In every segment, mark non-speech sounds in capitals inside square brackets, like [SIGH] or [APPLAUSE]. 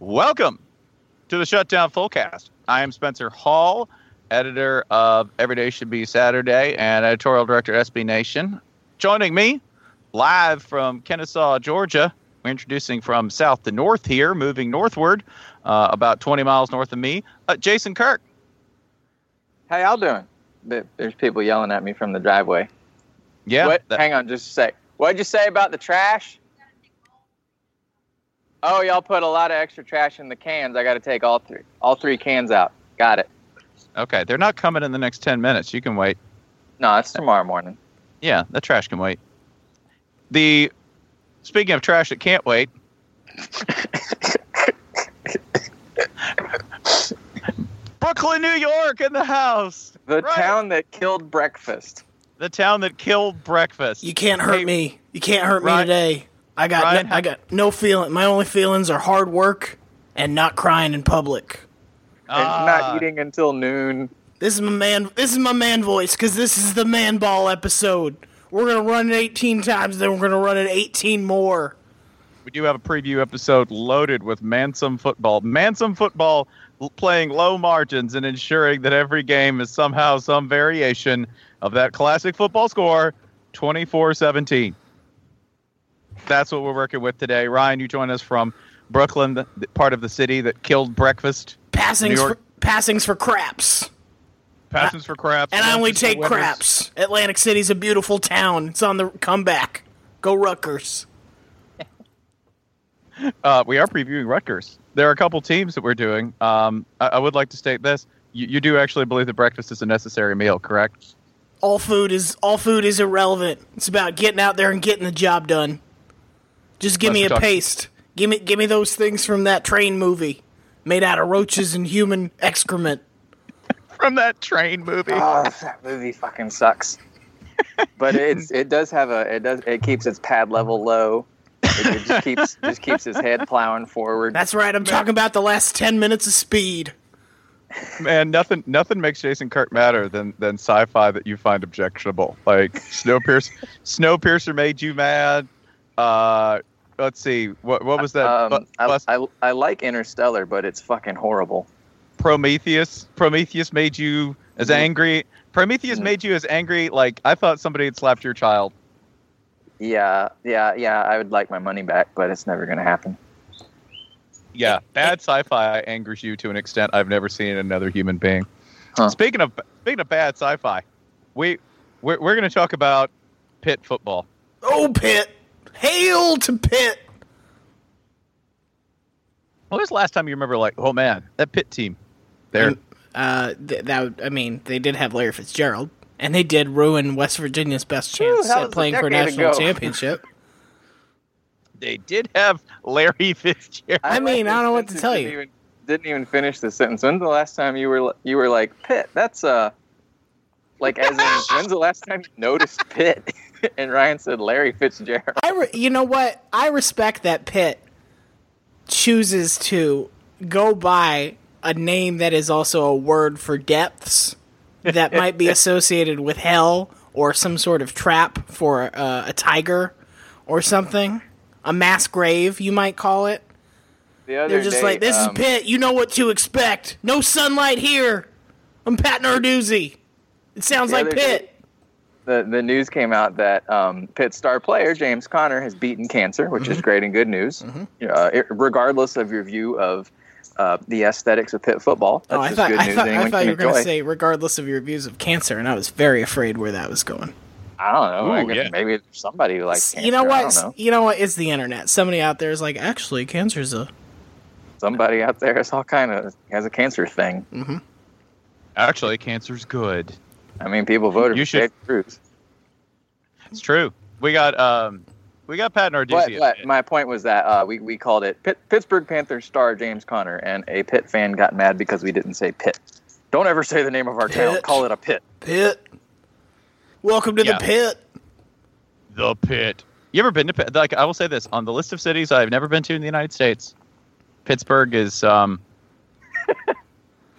Welcome to the Shutdown Fullcast. I am Spencer Hall, editor of Every Day Should Be Saturday and editorial director at SB Nation. Joining me live from Kennesaw, Georgia. We're introducing from south to north here, moving northward uh, about 20 miles north of me. Uh, Jason Kirk. How y'all doing? There- There's people yelling at me from the driveway. Yeah, what? that- Hang on just a sec. What'd you say about the trash? Oh, y'all put a lot of extra trash in the cans. I got to take all three, all three cans out. Got it. okay. They're not coming in the next 10 minutes. You can wait. No, it's tomorrow morning. Yeah, the trash can wait. The speaking of trash that can't wait, [LAUGHS] Brooklyn, New York, in the house. The Right. town that killed breakfast. The town that killed breakfast. You can't hurt Hey, me. You can't hurt me today. I got Ryan, no, I got no feeling. My only feelings are hard work and not crying in public. and Ah, not eating until noon. This is my man. This is my man voice because this is the man ball episode. We're gonna run it 18 times, then we're gonna run it 18 more. We do have a preview episode loaded with Mansum football. Mansum football playing low margins and ensuring that every game is somehow some variation of that classic football score 24 17. That's what we're working with today. Ryan, you join us from Brooklyn, the, the part of the city that killed breakfast. Passings for passings for craps, Passings for craps. and I only take craps. Atlantic City's a beautiful town. It's on the comeback. Go Rutgers. [LAUGHS] Uh, we are previewing Rutgers. There are a couple teams that we're doing. Um, I, I would like to state this. You, you do actually believe that breakfast is a necessary meal, correct? All food is all food is irrelevant. It's about getting out there and getting the job done. Just give Unless me a talking- paste. Give me give me those things from that train movie, made out of roaches and human excrement. From that train movie. Oh, that movie fucking sucks. but it's [LAUGHS] it does have a it does it keeps its pad level low. It, it just [LAUGHS] keeps just keeps his head plowing forward. That's right. I'm talking about the last ten minutes of speed. Man, nothing nothing makes Jason Kirk madder than than sci-fi that you find objectionable. Like Snowpiercer [LAUGHS] Snowpiercer made you mad. Uh let's see. What what was that? um, Bu- I, I, I like Interstellar, but it's fucking horrible. Prometheus. Prometheus made you as Mhm. angry. Prometheus Mhm. made you as angry like I thought somebody had slapped your child. Yeah, yeah, yeah. I would like my money back, but it's never gonna happen. Yeah, bad sci-fi angers you to an extent I've never seen in another human being. Huh. Speaking of speaking of bad sci-fi, we we're, we're going to talk about Pitt football. Oh, Pitt! Hail to Pitt! When was the last time you remember like, oh man, that Pitt team? There, Um, Uh, th- that I mean, they did have Larry Fitzgerald, and they did ruin West Virginia's best chance that was at playing for a national ago. [LAUGHS] championship. they did have Larry Fitzgerald. I mean, I don't know what to tell you. Even, didn't even finish the sentence. When's the last time you were you were like Pitt? That's uh, like as in when's the last time you noticed Pitt? [LAUGHS] [LAUGHS] and Ryan said Larry Fitzgerald. I, re- you know what? I respect that Pitt chooses to go by a name that is also a word for depths that [LAUGHS] might be associated with hell or some sort of trap for uh, a tiger or something. A mass grave, you might call it. The other They're just day, like, this um, is Pitt. You know what to expect. No sunlight here. I'm Pat Narduzzi. It sounds like Pitt. day- The the news came out that um, Pitt star player James Conner has beaten cancer, which Mm-hmm. is great and good news. Uh, it- regardless of your view of uh, the aesthetics of Pitt football, that's Oh, I just thought, good I news. thought, I thought you were going to say, regardless of your views of cancer, and I was very afraid where that was going. I don't know. I Ooh, guess yeah. maybe somebody who likes cancer. you know I what? don't know. You know what? It's the internet. Somebody out there is like, actually, cancer's a. Somebody out there is all kind of has a cancer thing. Actually, cancer's good. I mean, people voted You for should- Ted Cruz. It's true. We got um, we got Pat But, Narduzzi. but my point was that uh, we, we called it Pitt, Pittsburgh Panthers star James Conner, and a Pitt fan got mad because we didn't say Pitt. Don't ever say the name of our town. Call it a Pitt. Pit. Welcome to Yeah. the pit. the pit. You ever been to Pitt? Like I will say this on the list of cities I've never been to in the United States. Pittsburgh is um,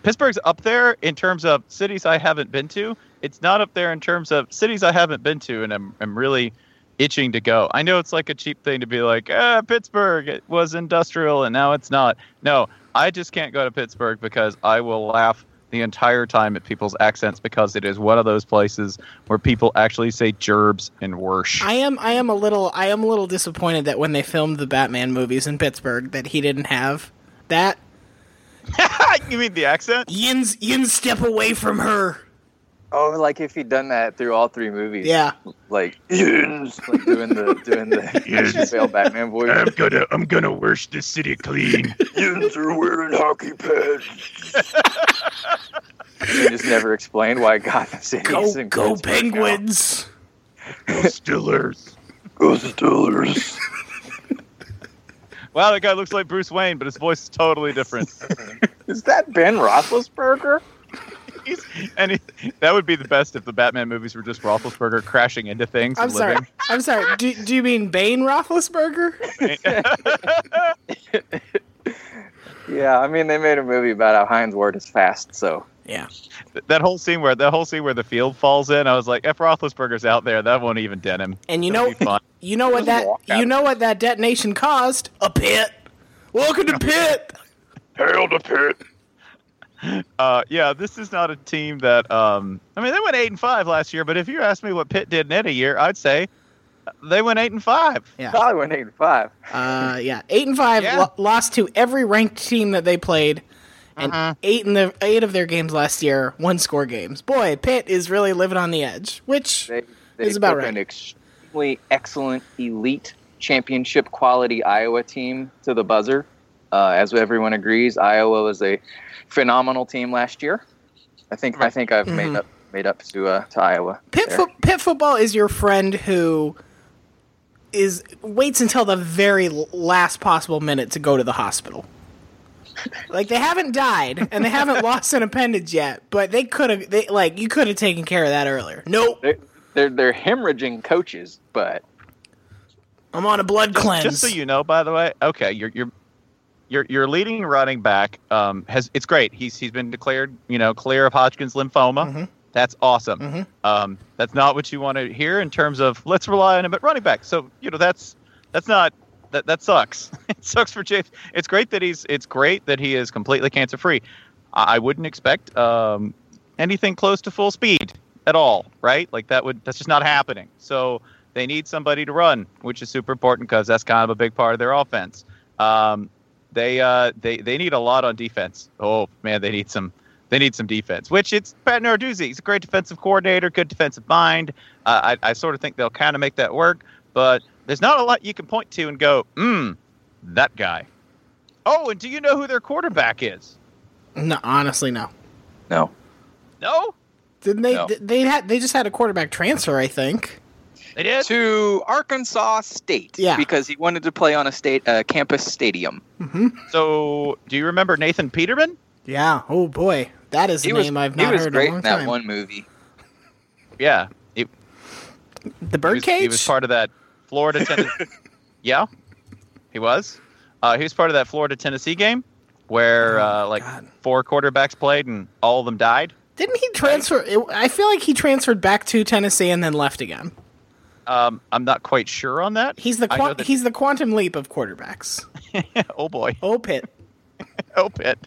Pittsburgh's up there in terms of cities I haven't been to. It's not up there in terms of cities I haven't been to, and I'm I'm really itching to go. I know it's like a cheap thing to be like, ah, Pittsburgh it was industrial and now it's not. No, I just can't go to Pittsburgh because I will laugh the entire time at people's accents because it is one of those places where people actually say gerbs and worse. I am I am a little I am a little disappointed that when they filmed the Batman movies in Pittsburgh that he didn't have that. [LAUGHS] you mean the accent? Yin's Yin step away from her. Oh, like if he'd done that through all three movies. Yeah. Like, yes, like doing the doing the [LAUGHS] Christian Bale Batman voice. I'm gonna I'm gonna wash the city clean. [LAUGHS] Yins are wearing hockey pads. they just never explained why Gotham City Go is in go Pittsburgh now. Penguins. Stillers. Go Steelers. Wow, that guy looks like Bruce Wayne, but his voice is totally different. [LAUGHS] Is that Ben Roethlisberger? He's, and he, that would be the best if the Batman movies were just Roethlisberger crashing into things. I'm and sorry. living. I'm sorry. Do, do you mean Bane Roethlisberger? [LAUGHS] [LAUGHS] Yeah, I mean they made a movie about how Hines Ward is fast, so Yeah. that whole scene where that whole scene where the field falls in, I was like, if Roethlisberger's out there, that won't even dent him. And you It'll know [LAUGHS] you know what that you know what that detonation caused? A pit. Welcome to [LAUGHS] pit. Hail to Pitt. Uh, yeah, this is not a team that. Um, I mean, they went eight and five last year, but if you asked me what Pitt did in any year, I'd say they went eight and five. Yeah. Probably went eight and five. Uh, yeah, eight and five Yeah. lo- lost to every ranked team that they played, and Uh-huh. eight in the eight of their games last year, one score games. Boy, Pitt is really living on the edge, which They, they It's about right. an extremely excellent, elite, championship quality Iowa team to the buzzer. Uh, as everyone agrees, Iowa was a phenomenal team last year. I think I think I've made up made up to uh, to Iowa. Pitt, fo- Pitt football is your friend who is waits until the very last possible minute to go to the hospital. Like they haven't died and they haven't [LAUGHS] lost an appendage yet, but they could have. They like you could have taken care of that earlier. Nope, They're, they're they're hemorrhaging coaches, but I'm on a blood cleanse. Just so you know, by the way, okay, you're you're your your leading running back um, has it's great. He's he's been declared you know clear of Hodgkin's lymphoma. Mhm. That's awesome. Mhm. Um, that's not what you want to hear in terms of let's rely on him at running back. So you know that's that's not that that sucks. [LAUGHS] it sucks for Chase. It's great that he's it's great that he is completely cancer free. I, I wouldn't expect um, anything close to full speed at all, right? Like that would that's just not happening. So they need somebody to run, which is super important because that's kind of a big part of their offense. Um, they uh, they they need a lot on defense. Oh man, they need some they need some defense. Which it's Pat Narduzzi. He's a great defensive coordinator, good defensive mind. Uh, I I sort of think they'll kind of make that work, but there's not a lot you can point to and go, hmm, that guy. Oh, and do you know who their quarterback is? no, honestly, no. no. No, Didn't they? No. th- They had. They just had a quarterback transfer, I think. they did. To Arkansas State, Yeah. because he wanted to play on a state uh, campus stadium. So, do you remember Nathan Peterman? Yeah. Oh boy, that is a was name I've he was heard great in a long in that time. one movie. Yeah, he, The he was, birdcage. he was part of that Florida. Tennessee. [LAUGHS] yeah, he was. Uh, he was part of that Florida Tennessee game where Oh, uh, like God. four quarterbacks played and all of them died. Didn't he transfer? I feel like he transferred back to Tennessee and then left again. Um, I'm not quite sure on that. He's the qua- that- he's the quantum leap of quarterbacks. [LAUGHS] oh boy. Oh, pit. [LAUGHS] Oh pit.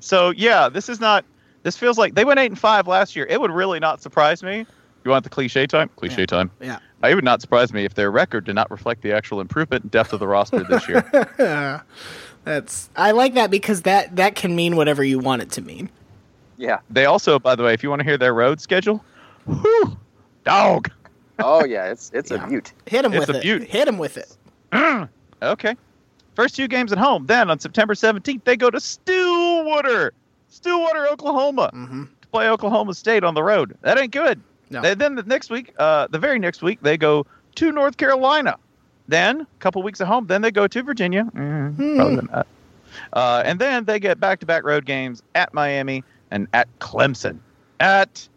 So yeah, this is not. This feels like they went eight and five last year. It would really not surprise me. You want the cliche time? Cliche Yeah. time. Yeah. It would not surprise me if their record did not reflect the actual improvement and depth of the roster this year. [LAUGHS] That's I like that because that that can mean whatever you want it to mean. Yeah. they also, by the way, if you want to hear their road schedule, whew, dog. Oh yeah, it's it's [LAUGHS] Yeah. a beaut. Hit him It's with a it. beaut. Hit him with it. [CLEARS THROAT] Okay. First two games at home. Then on September 17th, they go to Stillwater, Stillwater, Oklahoma, hmm to play Oklahoma State on the road. That ain't good. No. They- then the next week, uh, the very next week, they go to North Carolina. Then a couple weeks at home. Then they go to Virginia. Mm, Hmm. Probably not. Uh, and then they get back-to-back road games at Miami and at Clemson. At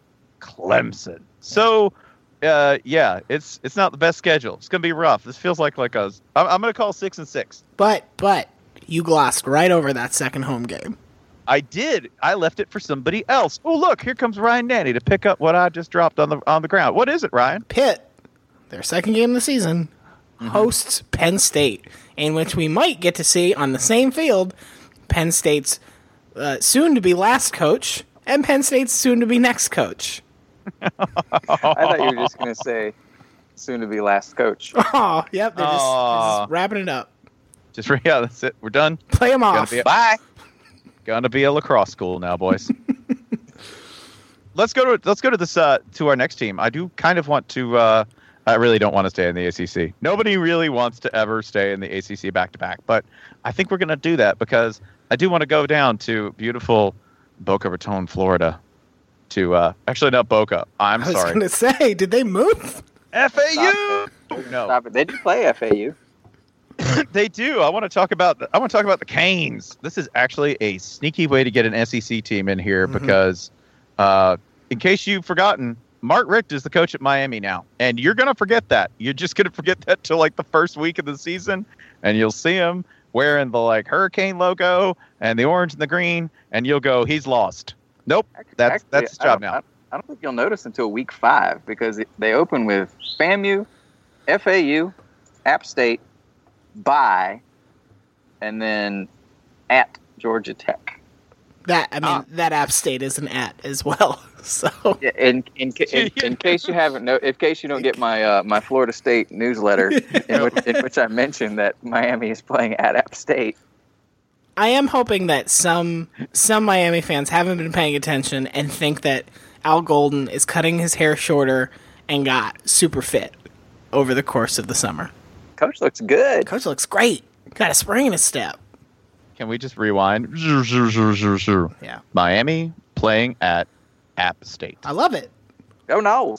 Clemson. So, uh, yeah, it's it's not the best schedule. It's gonna be rough. This feels like like a. I'm, I'm gonna call six and six. But but you glossed right over that second home game. I did. I left it for somebody else. Oh, look, here comes Ryan Nanni to pick up what I just dropped on the on the ground. What is it, Ryan? Pitt. their second game of the season, hosts Penn State, in which we might get to see on the same field Penn State's uh, soon to be last coach and Penn State's soon to be next coach. [LAUGHS] I thought you were just going to say soon to be last coach. [LAUGHS] Oh, yep, they're just, they're Aw. just wrapping it up. Just [LAUGHS] yeah, that's it. We're done. Play them off. Bye. Gonna be a lacrosse school now, boys. [LAUGHS] let's go to let's go to this uh, to our next team. I do kind of want to. Uh, I really don't want to stay in the ACC. Nobody really wants to ever stay in the ACC back to back, but I think we're gonna do that because I do want to go down to beautiful Boca Raton, Florida. To uh, actually not Boca. I'm I was sorry, going to say, did they move? FAU. No, Stop it. They do play FAU. [LAUGHS] they do. I want to talk about. I want to talk about the Canes. This is actually a sneaky way to get an SEC team in here Mhm. because, uh, in case you've forgotten, Mark Richt is the coach at Miami now, and you're gonna forget that. You're just gonna forget that till like the first week of the season, and you'll see him wearing the like hurricane logo and the orange and the green, and you'll go, "He's lost." Nope, that's Actually, that's his job now. I, I don't think you'll notice until week five because they open with FAMU, FAU, App State, bye, and then at Georgia Tech. That I mean, Ah. that App State is an at as well. [LAUGHS] So Yeah, in in, in, [LAUGHS] in case you haven't know, in case you don't get my uh, my Florida State newsletter, in which, in which I mentioned that Miami is playing at App State. I am hoping that some some Miami fans haven't been paying attention and think that Al Golden is cutting his hair shorter and got super fit over the course of the summer. Coach looks good. Coach looks great. Got a spring in his step. Can we just rewind? Yeah. Miami playing at App State. I love it. Oh no.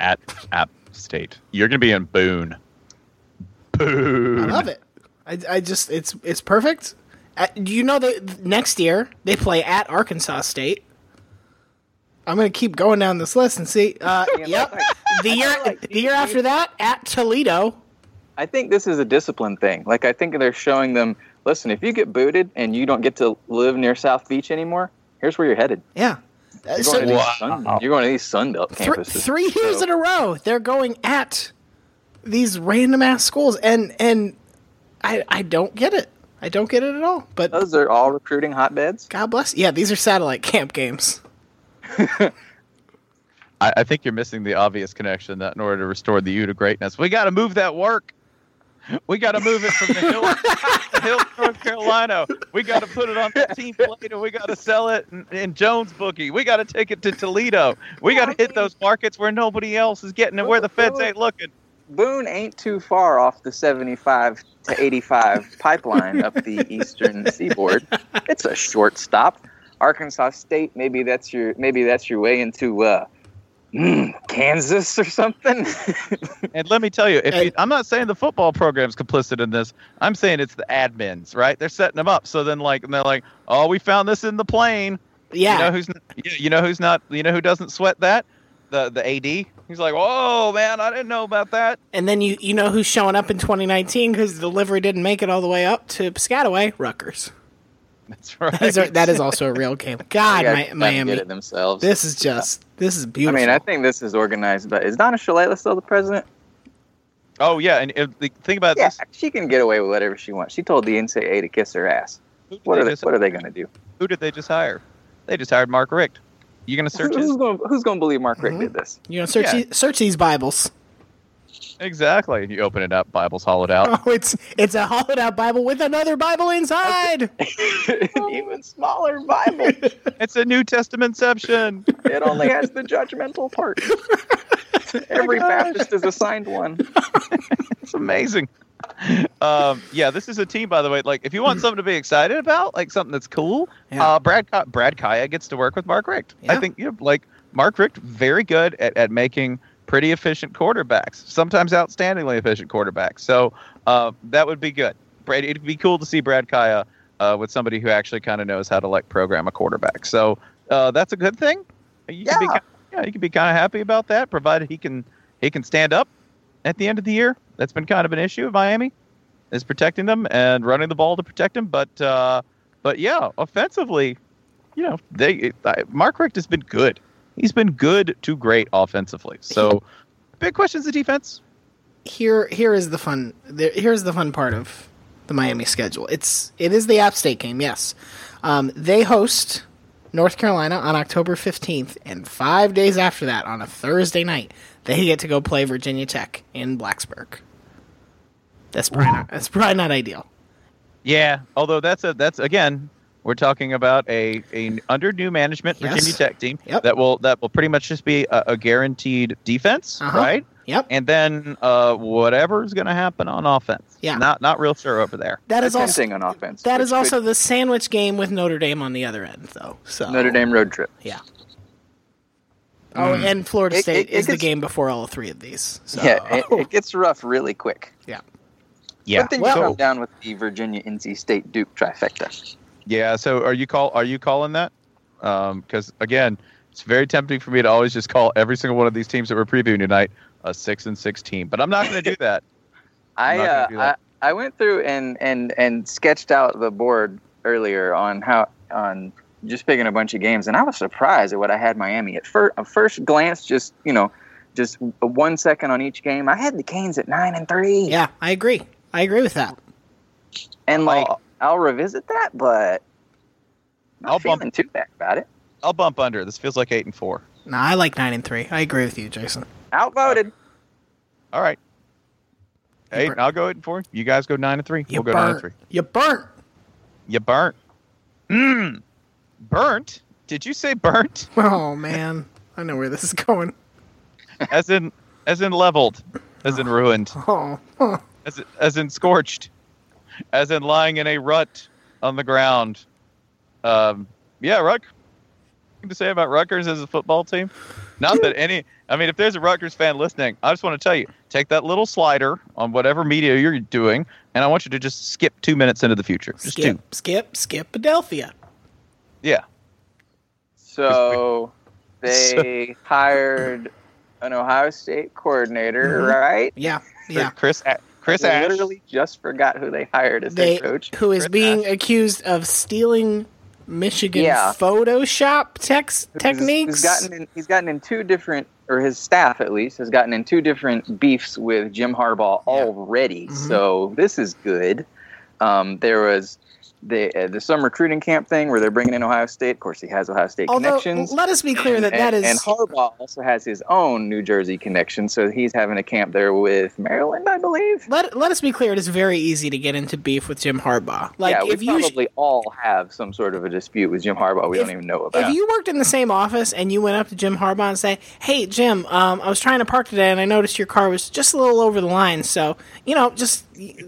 at App State. You're gonna be in Boone. Boone. I love it. I, I just it's it's perfect. Uh, do you know that next year they play at Arkansas State? I'm gonna keep going down this list and see. Uh, [LAUGHS] yep. The year the year after that at Toledo. I think this is a discipline thing. Like I think they're showing them. Listen, if you get booted and you don't get to live near South Beach anymore, here's where you're headed. Yeah. You're so going, to, these sun, you're going to these Sunbelt thr- campuses. three years So- in a row, they're going at these random ass schools, and and I I don't get it. I don't get it at all. But Those are all recruiting hotbeds. God bless. Yeah, these are satellite camp games. [LAUGHS] I, I think you're missing the obvious connection that in order to restore the U to greatness, we got to move that work. We got to move it from the hill, [LAUGHS] the hill of North Carolina. We got to put it on the team plate, and we got to sell it in, in Jones Bookie. We got to take it to Toledo. We got to hit those markets where nobody else is getting it, where the feds ain't looking. Boone ain't too far off the 75 to 85 pipeline up the eastern [LAUGHS] seaboard. It's a short stop. Arkansas State, maybe that's your maybe that's your way into uh, mm, Kansas or something. [LAUGHS] And let me tell you, if And- you, I'm not saying the football program's complicit in this, I'm saying it's the admins, right? They're setting them up. So then, like, and they're like, "Oh, we found this in the plane." Yeah. You know who's yeah, you know who's not you know who doesn't sweat that? The the AD. He's like, "Whoa, man, I didn't know about that." And then you you know who's showing up in 2019 because the delivery didn't make it all the way up to Piscataway, Rutgers. [LAUGHS] That's right. That is, a- that is also a real game. [LAUGHS] God, They Mi- gotta- gotta Miami. get it themselves. This is just this is beautiful. I mean, I think this is organized. But is Donna Shalala still the president? Oh yeah, and the thing about Yeah, this, she can get away with whatever she wants. She told the NCAA to kiss her ass. What are they, what are they going to do? who did they just hire? They just hired Mark Richt. You gonna search Who's going who's going to believe Mark Richt Mhm. did this? you know search yeah. these, search these Bibles. Exactly? You open it up, Bible's hollowed out. [LAUGHS] Oh, it's it's a hollowed out Bible with another Bible inside. An [LAUGHS] even smaller Bible. [LAUGHS] it's a New Testamentception. It only has the judgmental part. Every gosh. Baptist is assigned one. It's amazing. Um, yeah, this is a team, by the way. Like, if you want something to be excited about, like something that's cool, Yeah. uh, Brad Brad Kaaya gets to work with Mark Richt. I think you know, like Mark Richt, very good at, at making pretty efficient quarterbacks, sometimes outstandingly efficient quarterbacks. So uh, that would be good. Brad, it'd be cool to see Brad Kaaya uh, with somebody who actually kind of knows how to like program a quarterback. So uh, that's a good thing. You can be, Yeah. yeah, you can be kind of happy about that, provided he can he can stand up at the end of the year. That's been kind of an issue of Miami, is protecting them and running the ball to protect them. But uh, but yeah, offensively, you know, they I, Mark Richt has been good. He's been good to great offensively. So big question's the defense. here here is the fun there, here's the fun part of the Miami schedule. It's it is the App State game, yes. Um, they host North Carolina on October 15th, and five days after that, on a Thursday night, they get to go play Virginia Tech in Blacksburg. That's probably not, that's probably not ideal. Yeah, although that's a that's again, we're talking about a, a under new management Yes. Virginia Tech team Yep. that will that will pretty much just be a, a guaranteed defense, Uh-huh. right? Yep. And then uh, is going to happen on offense. Yeah. not not real sure over there. That is also on offense. that which is also could- the sandwich game with Notre Dame on the other end, though. So Notre Dame road trip. yeah. Oh, and Florida Mm. It- State it- it is the game before all three of these. So. Yeah, it, it gets rough really quick. yeah. Yeah, But then Well- you come down with the Virginia, NC State, Duke trifecta. Yeah. So are you call are you calling that? Because again, it's very tempting for me to always just call every single one of these teams that we're previewing tonight a six and six team, but I'm not going to [LAUGHS] do that. I, uh, do I that. I went through and and and sketched out the board earlier on how on just picking a bunch of games, and I was surprised at what I had Miami at first. At first glance, just you know, just one second on each game, I had the Canes at nine and three. Yeah, I agree. I agree with that. and like I'll- I'll revisit that, but I'm I'll not bump- feeling too bad about it. I'll bump under. This feels like eight and four. No, I like nine and three. I agree with you, Jason. Outvoted. All right. Hey, burnt- I'll go eight and four. You guys go nine and three. You we'll go nine and three. You burnt. You burnt. Mm. Burnt? Did you say burnt? [LAUGHS] Oh man, I know where this is going. as in, as in leveled, as in [LAUGHS] ruined, Oh, huh. as as in scorched, as in lying in a rut on the ground. Um, yeah, Ruck. Anything to say about Rutgers as a football team? Not that any. I mean, if there's a Rutgers fan listening, I just want to tell you: take that little slider on whatever media you're doing, and I want you to just skip two minutes into the future. Just two. skip, skip, skip, Adelphia. Yeah. So they hired an Ohio State coordinator, Mhm. right? Yeah, yeah. Chris. A- Chris I Ash. literally just forgot who they hired as They head coach. who is Chris being accused of stealing Michigan Yeah. Photoshop tex- He's- techniques. He's gotten in, he's gotten in two different, or his staff at least has gotten in two different beefs with Jim Harbaugh Yeah. already. Mhm. So this is good. Um, there was the uh, the summer recruiting camp thing where they're bringing in Ohio State. Of course, he has Ohio State Although, connections. let us be clear that and, that is and Harbaugh also has his own New Jersey connection, so he's having a camp there with Maryland, I believe. let let us be clear. It is very easy to get into beef with Jim Harbaugh. Like yeah, we if you sh- probably all have some sort of a dispute with Jim Harbaugh we If- don't even know about. If you worked in the same office and you went up to Jim Harbaugh and say, "Hey Jim, um, I was trying to park today and I noticed your car was just a little over the line, so you know, just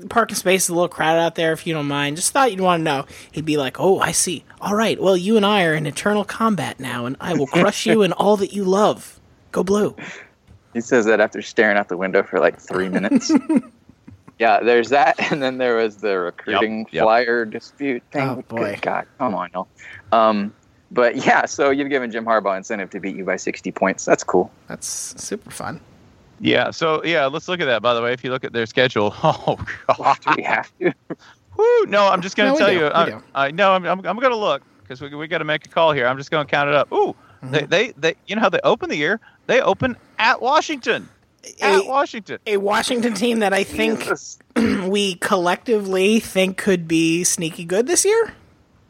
parking space is a little crowded out there. If you don't mind, just thought you'd want to know." He'd be like, "Oh, I see. All right. Well, you and I are in eternal combat now, and I will crush you and all that you love. Go blue." He says that after staring out the window for like three minutes. [LAUGHS] yeah, there's that, and then there was the recruiting Yep, yep. flyer dispute thing. Oh, boy. Good God, come on, no. Um, but yeah, so you've given Jim Harbaugh incentive to beat you by 60 points. That's cool. That's super fun. Yeah. So yeah, let's look at that. By the way, if you look at their schedule, [LAUGHS] oh god, Do [LAUGHS] we have to? Woo! No, I'm just going to we tell you. I, do. I no, I'm, I'm, I'm going to look because we, we got to make a call here. I'm just going to count it up. Ooh, they, Mm-hmm. they they you know how they open the year? They open at Washington. At Washington. a Washington team that I think [CLEARS THROAT] we collectively think could be sneaky good this year.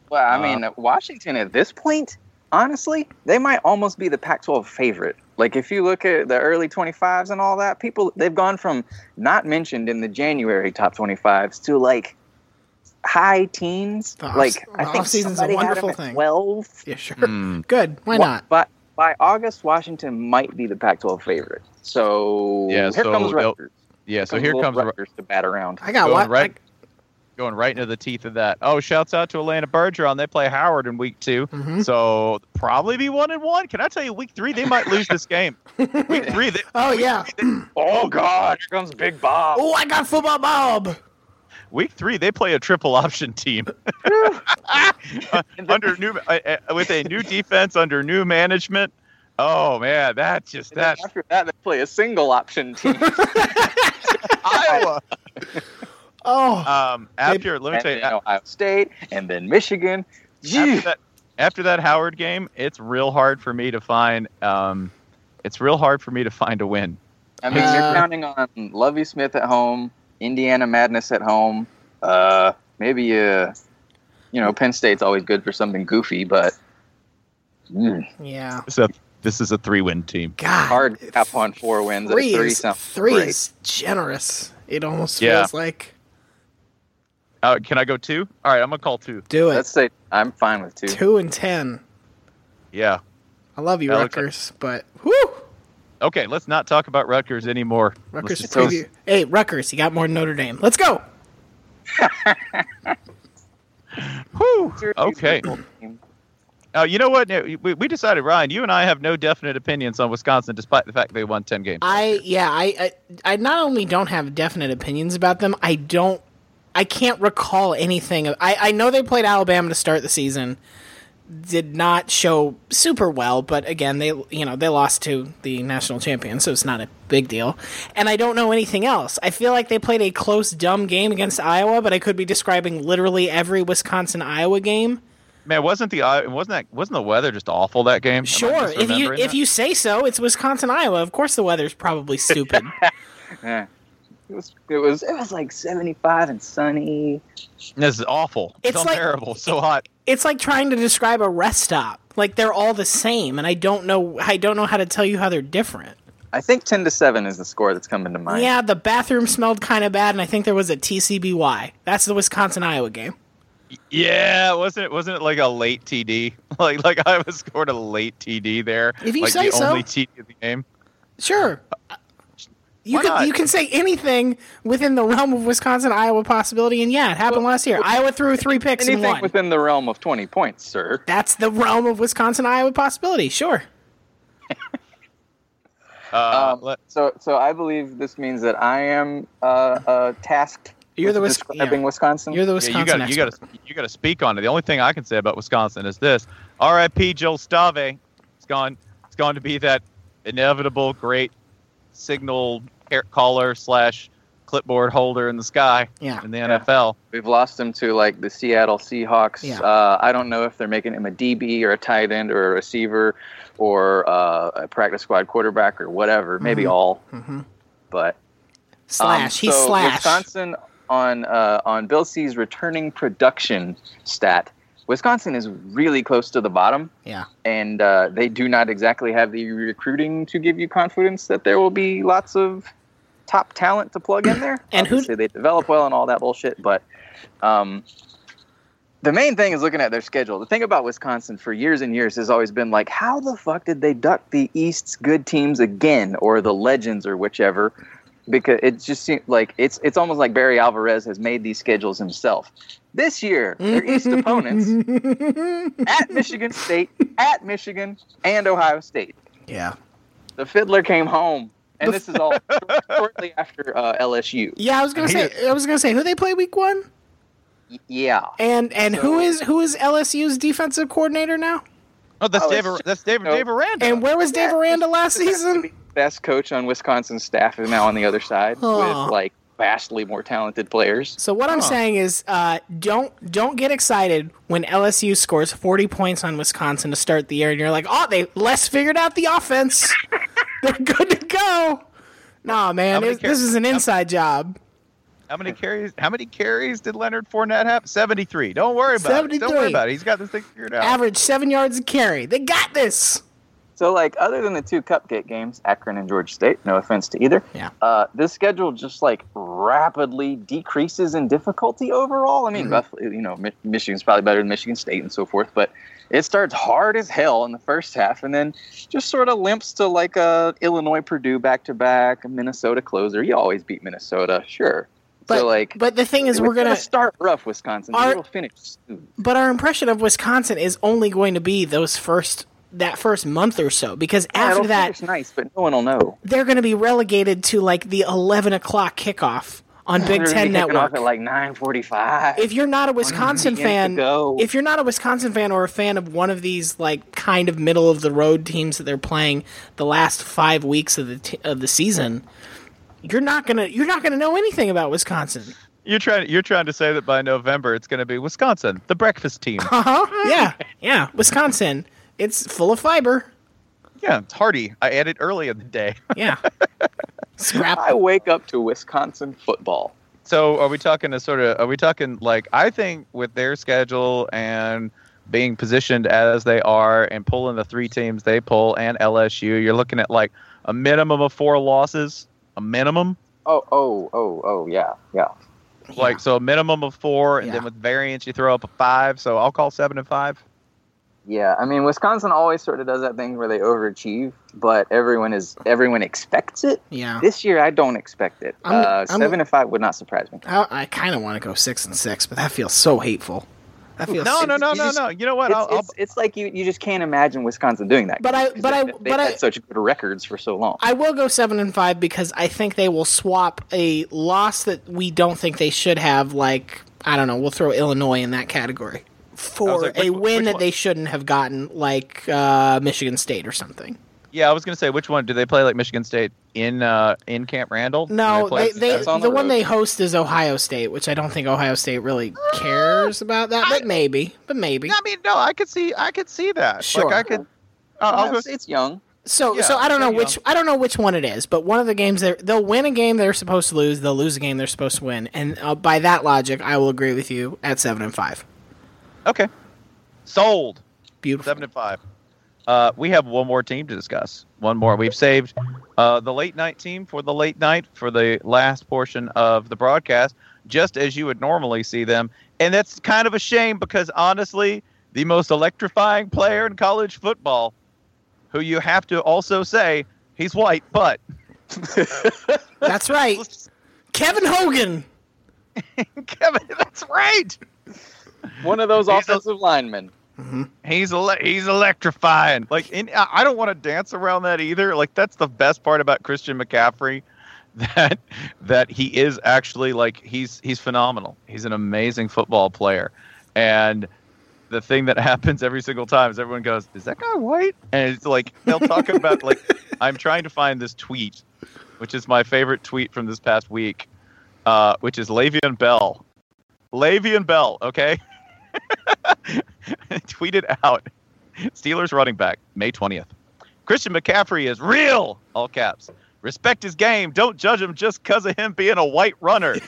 Well, I Uh, mean, Washington at this point, honestly, they might almost be the Pac-12 favorite. Like if you look at the early 25s and all that, people they've gone from not mentioned in the January top 25s to like high teens. The off- like the I think season's a wonderful thing. 12. Yeah, sure. Hmm. Good. Why not? But by August, Washington might be the Pac-12 favorite. So Yeah, here so comes they'll- Rutgers. Yeah. So Comes here comes Ru- Rutgers to bat around. I got going what? right, going right into the teeth of that. Oh, shouts out to Atlanta Bergeron. They play Howard in week 2 Mhm. so probably be one and one. Can I tell you, week three they might lose this game. week three, they, [LAUGHS] Oh yeah. Oh God, here comes Big Bob. Oh, I got football Bob. week three they play a triple option team [LAUGHS] [LAUGHS] under new uh, uh, with a new defense under new management. Oh man, that just And that after that, they play a single option team. Iowa. Oh, Um, after let me tell you, then Ohio State, and then Michigan. after that, after that Howard game, it's real hard for me to find. Um, it's real hard for me to find a win I mean, Uh, you're counting on Lovie Smith at home, Indiana Madness at home. Uh, maybe uh, you know, Penn State's always good for something goofy, but mm, Yeah. So this is a three-win team. God. hard to cap on four wins. Three, three is, three is generous. It almost Yeah. feels like. Uh, can I go two? All right, I'm gonna call two. Do it. Let's say I'm fine with two. Two and ten. Yeah. I love you, That looks Rutgers, but whoo, Okay, let's not talk about Rutgers anymore. Let's Rutgers just- preview. Hey, Rutgers, you got more than Notre Dame. Let's go. [LAUGHS] Whew. Okay. football. Uh, you know what? We, we decided, Ryan. You and I have no definite opinions on Wisconsin, despite the fact they won ten games. I yeah, I, I I not only don't have definite opinions about them, I don't I can't recall anything. I I know they played Alabama to start the season. Did not show super well, but again, they you know they lost to the national champion, so it's not a big deal. And I don't know anything else. I feel like they played a close, dumb game against Iowa, but I could be describing literally every Wisconsin Iowa game. Man, wasn't the uh, wasn't that wasn't the weather just awful that game? Am Sure, if you misremembering if you say so, it's Wisconsin Iowa. Of course, the weather's probably stupid. [LAUGHS] Yeah. It was it was it was like 75 and sunny. this is awful. It's It's like- terrible. So hot. it's like trying to describe a rest stop. Like they're all the same, and I don't know. I don't know how to tell you how they're different. I think 10 to 7 is the score that's coming to mind. Yeah, the bathroom smelled kind of bad, and I think there was a TCBY. That's the Wisconsin Iowa game. Yeah, wasn't it? Wasn't it like a late TD? [LAUGHS] Like like I was scored a late TD there. If you like say the so. only TD of the game. Sure. You Why can not? you can say anything within the realm of Wisconsin Iowa possibility, and yeah, it happened last year. Iowa threw three picks and Anything won. within the realm of 20 points, sir. That's the realm of Wisconsin Iowa possibility. Sure. Uh, Um, so, so I believe this means that I am uh, uh, tasked You're the with Wis- describing yeah. Wisconsin. You're the yeah, Wisconsin you got you got to you got to speak on it. The only thing I can say about Wisconsin is this: R.I.P. Joel Stave. It's gone. It's going to be that inevitable great signal hair caller slash clipboard holder in the sky Yeah. in the Yeah. NFL. We've lost him to like the Seattle Seahawks. Yeah. Uh, I don't know if they're making him a DB or a tight end or a receiver or uh, a practice squad quarterback or whatever. Maybe Mhm. all. Mhm. But Slash. Um, He's so slash. Wisconsin on uh, on Bill C's returning production stat. Wisconsin is really close to the bottom, Yeah. and uh, they do not exactly have the recruiting to give you confidence that there will be lots of top talent to plug in there. [CLEARS THROAT] And who- Obviously, they develop well and all that bullshit, but um, the main thing is looking at their schedule. The thing about Wisconsin for years and years has always been like, how the fuck did they duck the East's good teams again, or the Legends, or whichever? Because it just seems like it's it's almost like Barry Alvarez has made these schedules himself. This year, their East opponents [LAUGHS] at Michigan State, at Michigan, and Ohio State. Yeah. The Fiddler came home, and this is all [LAUGHS] shortly after uh, LSU. Yeah, I was gonna say. I was gonna say who they play week one, Yeah. and and who So- is who is LSU's defensive coordinator now? Oh, that's Oh, Dave. it's- That's David. no. Dave Aranda. And where was Dave Yeah, Aranda last Just happens to season? Best coach on Wisconsin's staff is now on the other side Aw. with like vastly more talented players. So what I'm Huh. saying is, uh, don't don't get excited when LSU scores 40 points on Wisconsin to start the year, and you're like, oh, they less figured out the offense. [LAUGHS] They're good to go. Nah, man, How many this, this is an inside job. how many carries? How many carries did Leonard Fournette have? Seventy-three. Don't worry about it. Don't 73. worry about it. He's got this thing figured out. Average seven yards a carry. They got this. So, like, other than the two cupcake games, Akron and Georgia State, no offense to either, Yeah. uh, this schedule just like rapidly decreases in difficulty overall. I mean, Mhm. roughly, you know, Mi- Michigan's probably better than Michigan State and so forth, but it starts hard as hell in the first half and then just sort of limps to like a Illinois Purdue back to back, Minnesota closer. You always beat Minnesota, sure. But so, like, but the thing is, we're gonna. start rough, Wisconsin. Our- finish soon. But our impression of Wisconsin is only going to be those first that first month or so, because Yeah, after that, it's nice, but no one will know. they're going to be relegated to like the 11 o'clock kickoff on Big They're Ten gonna off Network. at like nine forty-five. if you're not a Wisconsin fan, go. if you're not a Wisconsin fan or a fan of one of these like kind of middle of the road teams that they're playing the last five weeks of the t- of the season, you're not gonna you're not gonna know anything about Wisconsin. You're trying. You're trying to say that by November it's going to be Wisconsin, the breakfast team. Uh huh. [LAUGHS] Yeah, yeah. Wisconsin, it's full of fiber. yeah, it's hearty. I ate it early in the day. [LAUGHS] Yeah. Scrap. I wake up to Wisconsin football. So are we talking a sort of? Are we talking like? I think with their schedule and being positioned as they are and pulling the three teams they pull and LSU, you're looking at like a minimum of four losses. A minimum, Oh, oh, oh, oh, yeah, yeah. like so, a minimum of four, and Yeah. then with variance, you throw up a five. So I'll call seven and five. Yeah, I mean Wisconsin always sort of does that thing where they overachieve, but everyone is everyone expects it. yeah. This year, I don't expect it. I'm- uh, I'm- seven and five would not surprise me. I, I kind of want to go six and six, but that feels so hateful. That feels No, so- no, no, you no, just- no. You know what? It's, I'll, I'll, it's, it's like you, you just can't imagine Wisconsin doing that. But I- but they, I- they've but had I- such good records for so long. I will go seven and five because I think they will swap a loss that we don't think they should have, like I don't know, we'll throw Illinois in that category for like, a win that one? they shouldn't have gotten, like uh, Michigan State or something. yeah, I was gonna say which one? Do they play like Michigan State in uh in Camp Randall? No, play- they, they on the, the one they host is Ohio State, which I don't think Ohio State really cares about that, but maybe, but maybe. I mean, no, I could see, I could see that. Sure. Like I could. Uh, I'll go. it's young. So, Yeah, so I don't know there you which I don't know which one it is, but one of the games they they'll win a game they're supposed to lose, they'll lose a game they're supposed to win, and uh, by that logic, I will agree with you at seven and five. Okay. Sold. Beautiful. Seven and five. Uh, we have one more team to discuss. One more. We've saved uh, the late night team for the late night for the last portion of the broadcast, just as you would normally see them. And that's kind of a shame because honestly, the most electrifying player in college football, who you have to also say he's white, but [LAUGHS] That's right, [LAUGHS] Kevin Hogan. [LAUGHS] Kevin, that's right. One of those He's a- offensive linemen. He's ele- he's electrifying. Like, in, I I don't want to dance around that either. Like, that's the best part about Christian McCaffrey, [LAUGHS] that that he is actually like he's he's phenomenal. He's an amazing football player, and the thing that [LAUGHS] happens every single time is everyone goes, "Is that guy white?" And it's like they'll talk about like [LAUGHS] I'm trying to find this tweet, which is my favorite tweet from this past week, uh, which is Le'Veon Bell. Le'Veon Bell, okay. [LAUGHS] tweeted out Steelers running back, May 20th. Christian McCaffrey is real, all caps. Respect his game. Don't judge him just because of him being a white runner. [LAUGHS] [LAUGHS]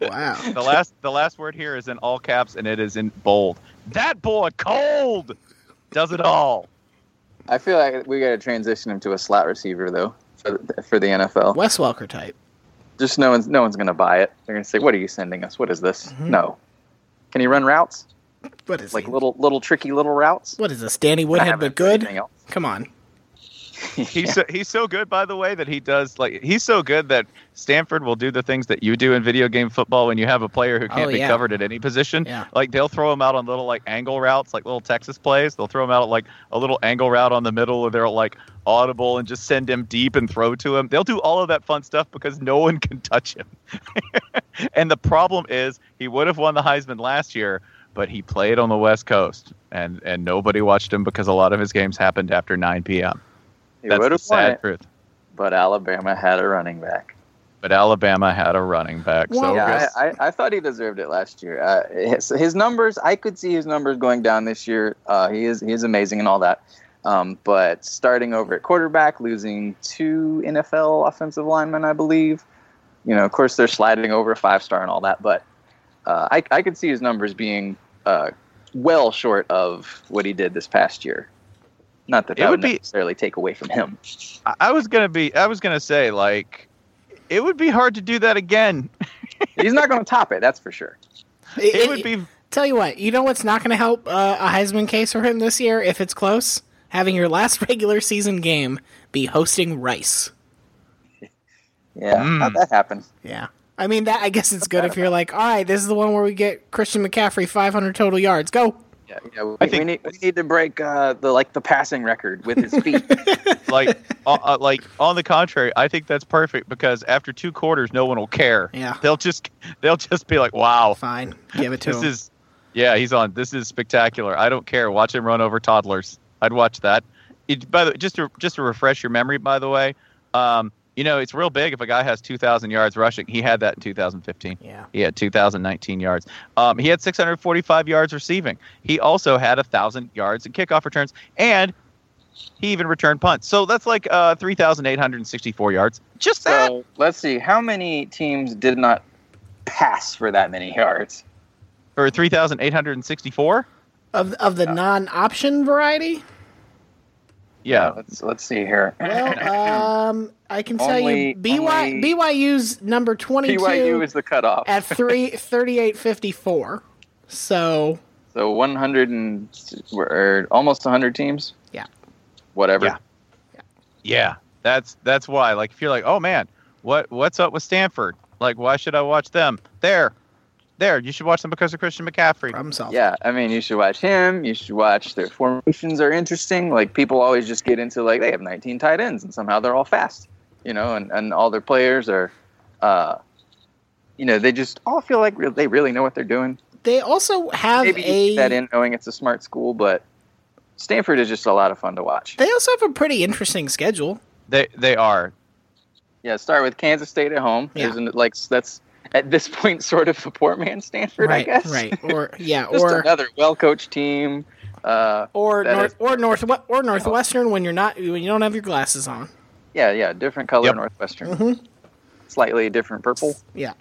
Wow. the last the last word here is in all caps and it is in bold. That boy cold does it all. I feel like we got to transition him to a slot receiver though for the, for the NFL. Wes Welker type. Just no one's no one's gonna buy it. They're gonna say, "What are you sending us? What is this?" Mhm. No. Can he run routes What is like he? little little tricky little routes? What is this, Danny Woodhead, but good? Come on. [LAUGHS] He's so, he's so good, by the way, that he does like he's so good that Stanford will do the things that you do in video game football when you have a player who oh, can't Oh, be yeah. covered at any position. Yeah. Like they'll throw him out on little like angle routes, like little Texas plays. They'll throw him out at like a little angle route on the middle, or they're like audible and just send him deep and throw to him. They'll do all of that fun stuff because no one [LAUGHS] can touch him. [LAUGHS] and the problem is he would have won the Heisman last year, but he played on the West Coast, and and nobody watched him because a lot of his games happened after 9 p.m. He That's the sad it, truth. but Alabama had a running back. But Alabama had a running back. So yeah, I, I, I thought he deserved it last year. Uh, his, his numbers, I could see his numbers going down this year. Uh, he is he is amazing and all that. Um, but starting over at quarterback, losing two NFL offensive linemen, I believe. You know, of course, they're sliding over a five star and all that, but uh, I, I could see his numbers being uh, well short of what he did this past year. Not that It that would would be- necessarily take away from him. I- I was gonna be. I was gonna say like, it would be hard to do that again. [LAUGHS] He's not going to top it, that's for sure. It, would be. Tell you what, you know what's not going to help uh, a Heisman case for him this year if it's close? Having your last [LAUGHS] regular season game be hosting Rice. [LAUGHS] Yeah, Mm. how'd that happen? Yeah. I mean, that I guess it's good if you're like, all right, this is the one where we get Christian McCaffrey 500 total yards. Go. Yeah, yeah. We, I think- we need we need to break uh, the like the passing record with his feet. [LAUGHS] like uh, uh, like on the contrary i think that's perfect because after two quarters no one will care Yeah. they'll just they'll just be like wow Fine. Give it to this him. is yeah he's on this is spectacular i don't care watch him run over toddlers i'd watch that it, by the just to just to refresh your memory by the way um you know it's real big if a guy has 2000 yards rushing he had that in 2015 yeah. he had 2019 yards um, he had 645 yards receiving he also had a thousand yards in kickoff returns and He even returned punts. So that's like uh, 3,864 yards. Just that. So let's see. How many teams did not pass for that many yards? Or 3,864? Of of the non-option variety. Yeah. Let's let's see here. Well, [LAUGHS] um, I can tell Only- you, BY, only- BYU's number twenty-two BYU is the cutoff. at three [LAUGHS] thirty-eight fifty-four. So So 100 and or almost 100 teams. Yeah. Whatever. Yeah. Yeah. That's that's why. Like if you're like, oh man, what what's up with Stanford? Like, why should I watch them? There. There. You should watch them because of Christian McCaffrey. problem solved. Yeah, I mean, you should watch him. You should watch their formations are interesting. Like people always just get into like they have 19 tight ends and somehow they're all fast, you know, and, and all their players are, uh, you know, they just all feel like re- they really know what they're doing. They also have Maybe a. that in knowing it's a smart school, but Stanford is just a lot of fun to watch. They also have a pretty interesting schedule. They they are. Yeah, start with Kansas State at home. Yeah. Isn't it like that's at this point sort of a poor man Stanford, right, I guess. right, [LAUGHS] or yeah, just [LAUGHS] or another well-coached team. Uh, or north is- or north or northwestern when you're not when you don't have your glasses on. yeah, yeah, different color Yep. Northwestern, Mhm. slightly different purple. Yeah,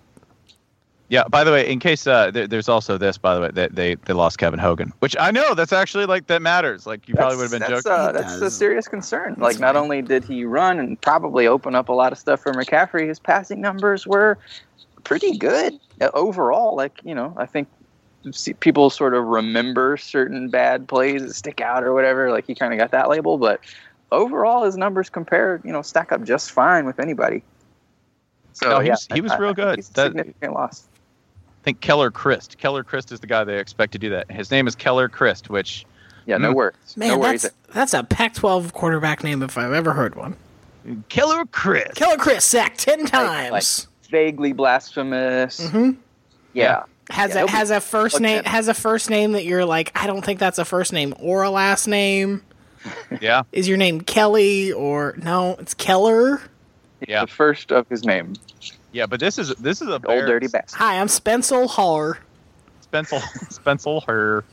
Yeah. By the way, in case uh, there, there's also this. By the way, that they, they lost Kevin Hogan, which I know that's actually like that matters. Like you probably would have been that's, joking. Uh, He that's a serious concern. That's like, not fine. only did he run and probably open up a lot of stuff for McCaffrey, his passing numbers were pretty good uh, overall. Like, you know, I think people sort of remember certain bad plays that stick out or whatever. Like, he kind of got that label, but overall, his numbers compare, you know, stack up just fine with anybody. So No, he yeah, was- he was I- I real think good. He's a That- significant loss. I think Keller Chryst. Keller Chryst is the guy they expect to do that. His name is Keller Chryst, which Yeah, no Mm. worries. man, no worries. that's that's a Pac-12 quarterback name if I've ever heard one. Keller Chryst. Keller Chryst sacked ten like- times. Vaguely blasphemous. Mm-hmm. Yeah. Has Yeah, a has a first name at- has a first name that you're like I don't think that's a first name or a last name. [LAUGHS] Yeah. Is your name Kelly or no? It's Keller. Yeah. The first of his name. Yeah, but this is this is a Old very- dirty bastard. Hi, I'm Spencer Haller. Spencel Spencel her.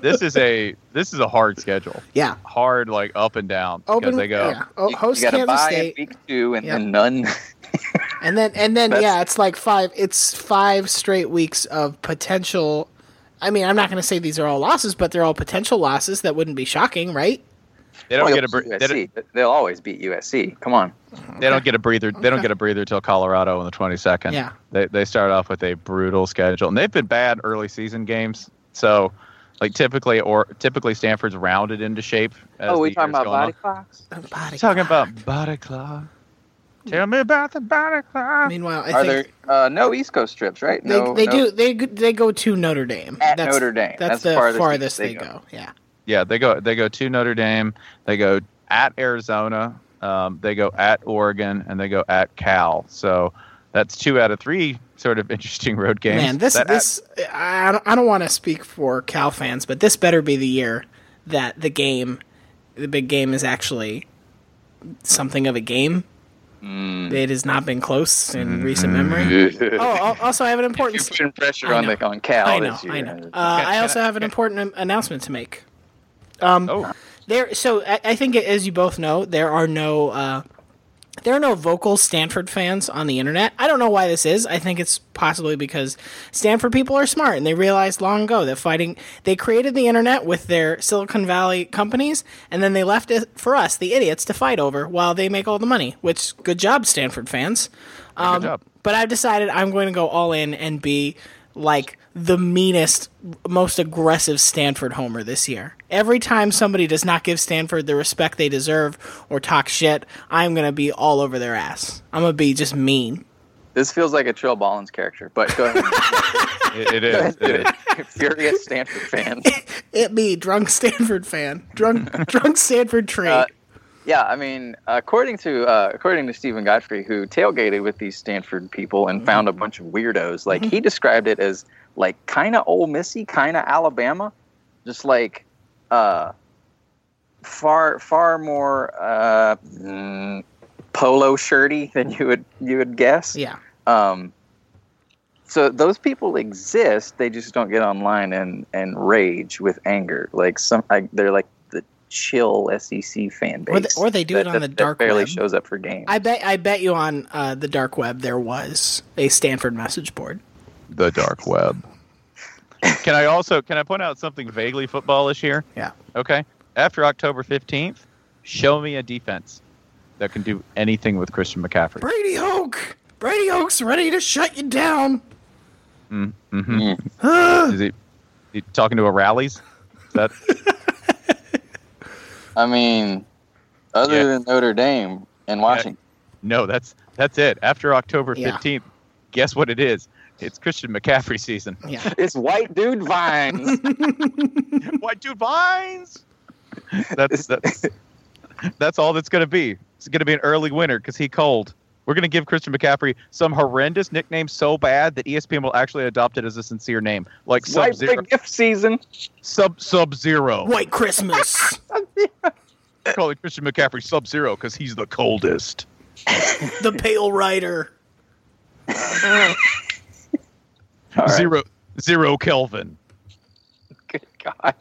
this is a this is a hard schedule. Yeah, Hard like up and down because they go. Yeah, oh, host you gotta Kansas buy State, week two and Yep. then none. [LAUGHS] and then and then yeah, it's like five. It's five straight weeks of potential. I mean, I'm not going to say these are all losses, but they're all potential losses. That wouldn't be shocking, right? They don't oh, Well, get a bre- They don't, they'll always beat USC. Come on. they don't get a breather. They don't get a breather till Colorado on the 22nd. Yeah. They they start off with a brutal schedule, and they've been bad early season games. So, like typically, or typically Stanford's rounded into shape. As oh, the we talking about go on. body clocks? Body Talking clock. about body clock. Tell me about the body clock. Meanwhile, I Are think there uh, no East Coast trips, right? they, No, they no- do they go- they go to Notre Dame. At that's, Notre Dame. That's, That's the farthest farthest, they they go. go. Yeah. Yeah, they go they go to Notre Dame, they go at Arizona, um, they go at Oregon, and they go at Cal. So that's two out of three sort of [LAUGHS] interesting road games. Man, this That- this I don't, I don't want to speak for Cal fans, but this better be the year that the game, the big game, is actually something of a game. Mm. It has not been close in recent memory. [LAUGHS] Oh, also I have an You're important. putting pressure on know. the on Cal I know. I know. Uh, I also have an [LAUGHS] important announcement to make. Um, oh, There, so I, I think, as you both know, there are no uh, there are no vocal Stanford fans on the internet. I don't know why this is. I think it's possibly because Stanford people are smart and they realized long ago that fighting they created the internet with their Silicon Valley companies and then they left it for us, the idiots, to fight over while they make all the money. Which good job, Stanford fans. Um, good job. But I've decided I'm going to go all in and be like the meanest, most aggressive Stanford homer this year. Every time somebody does not give Stanford the respect they deserve or talk shit, I'm going to be all over their ass. I'm going to be just mean. This feels like a Trill Ballins character, but go ahead. [LAUGHS] it, it is. It is. [LAUGHS] Furious Stanford fans. [LAUGHS] It me, drunk Stanford fan. Drunk drunk Stanford tree. Uh, Yeah, I mean, according to uh, according to Steven Godfrey, who tailgated with these Stanford people and found a bunch of weirdos, like he described it as like kind of Ole Missy, kind of Alabama, just like uh, far far more uh, mm, polo shirty than you would you would guess. yeah. Um, so those people exist. They just don't get online and and rage with anger. Like some, I, they're like chill SEC fan base. Or they- or they do it on that- the that dark barely web. shows up for games. I bet I bet you on uh, the dark web there was a Stanford message board. The dark web. can I also can I point out something vaguely footballish here? Yeah. Okay. After October fifteenth, show me a defense that can do anything with Christian McCaffrey. Brady Hoke! Brady Hoke's ready to shut you down. Mm-hmm. Mm. Is he, he talking to a rallies? Is that I mean, other Yeah. than Notre Dame and Washington, no? That's that's it. After October Yeah. fifteenth, guess what it is? It's Christian McCaffrey season. Yeah. [LAUGHS] it's white dude vines. [LAUGHS] White dude vines. That's that's [LAUGHS] that's all that's going to be. It's going to be an early winter because he cold. We're going to give Christian McCaffrey some horrendous nickname so bad that ESPN will actually adopt it as a sincere name, like Sub Zero. gift season. Sub Sub Zero. White Christmas. [LAUGHS] Call it Christian McCaffrey Sub Zero because he's the coldest. the Pale Rider. [LAUGHS] All right. Zero Zero Kelvin. Good God.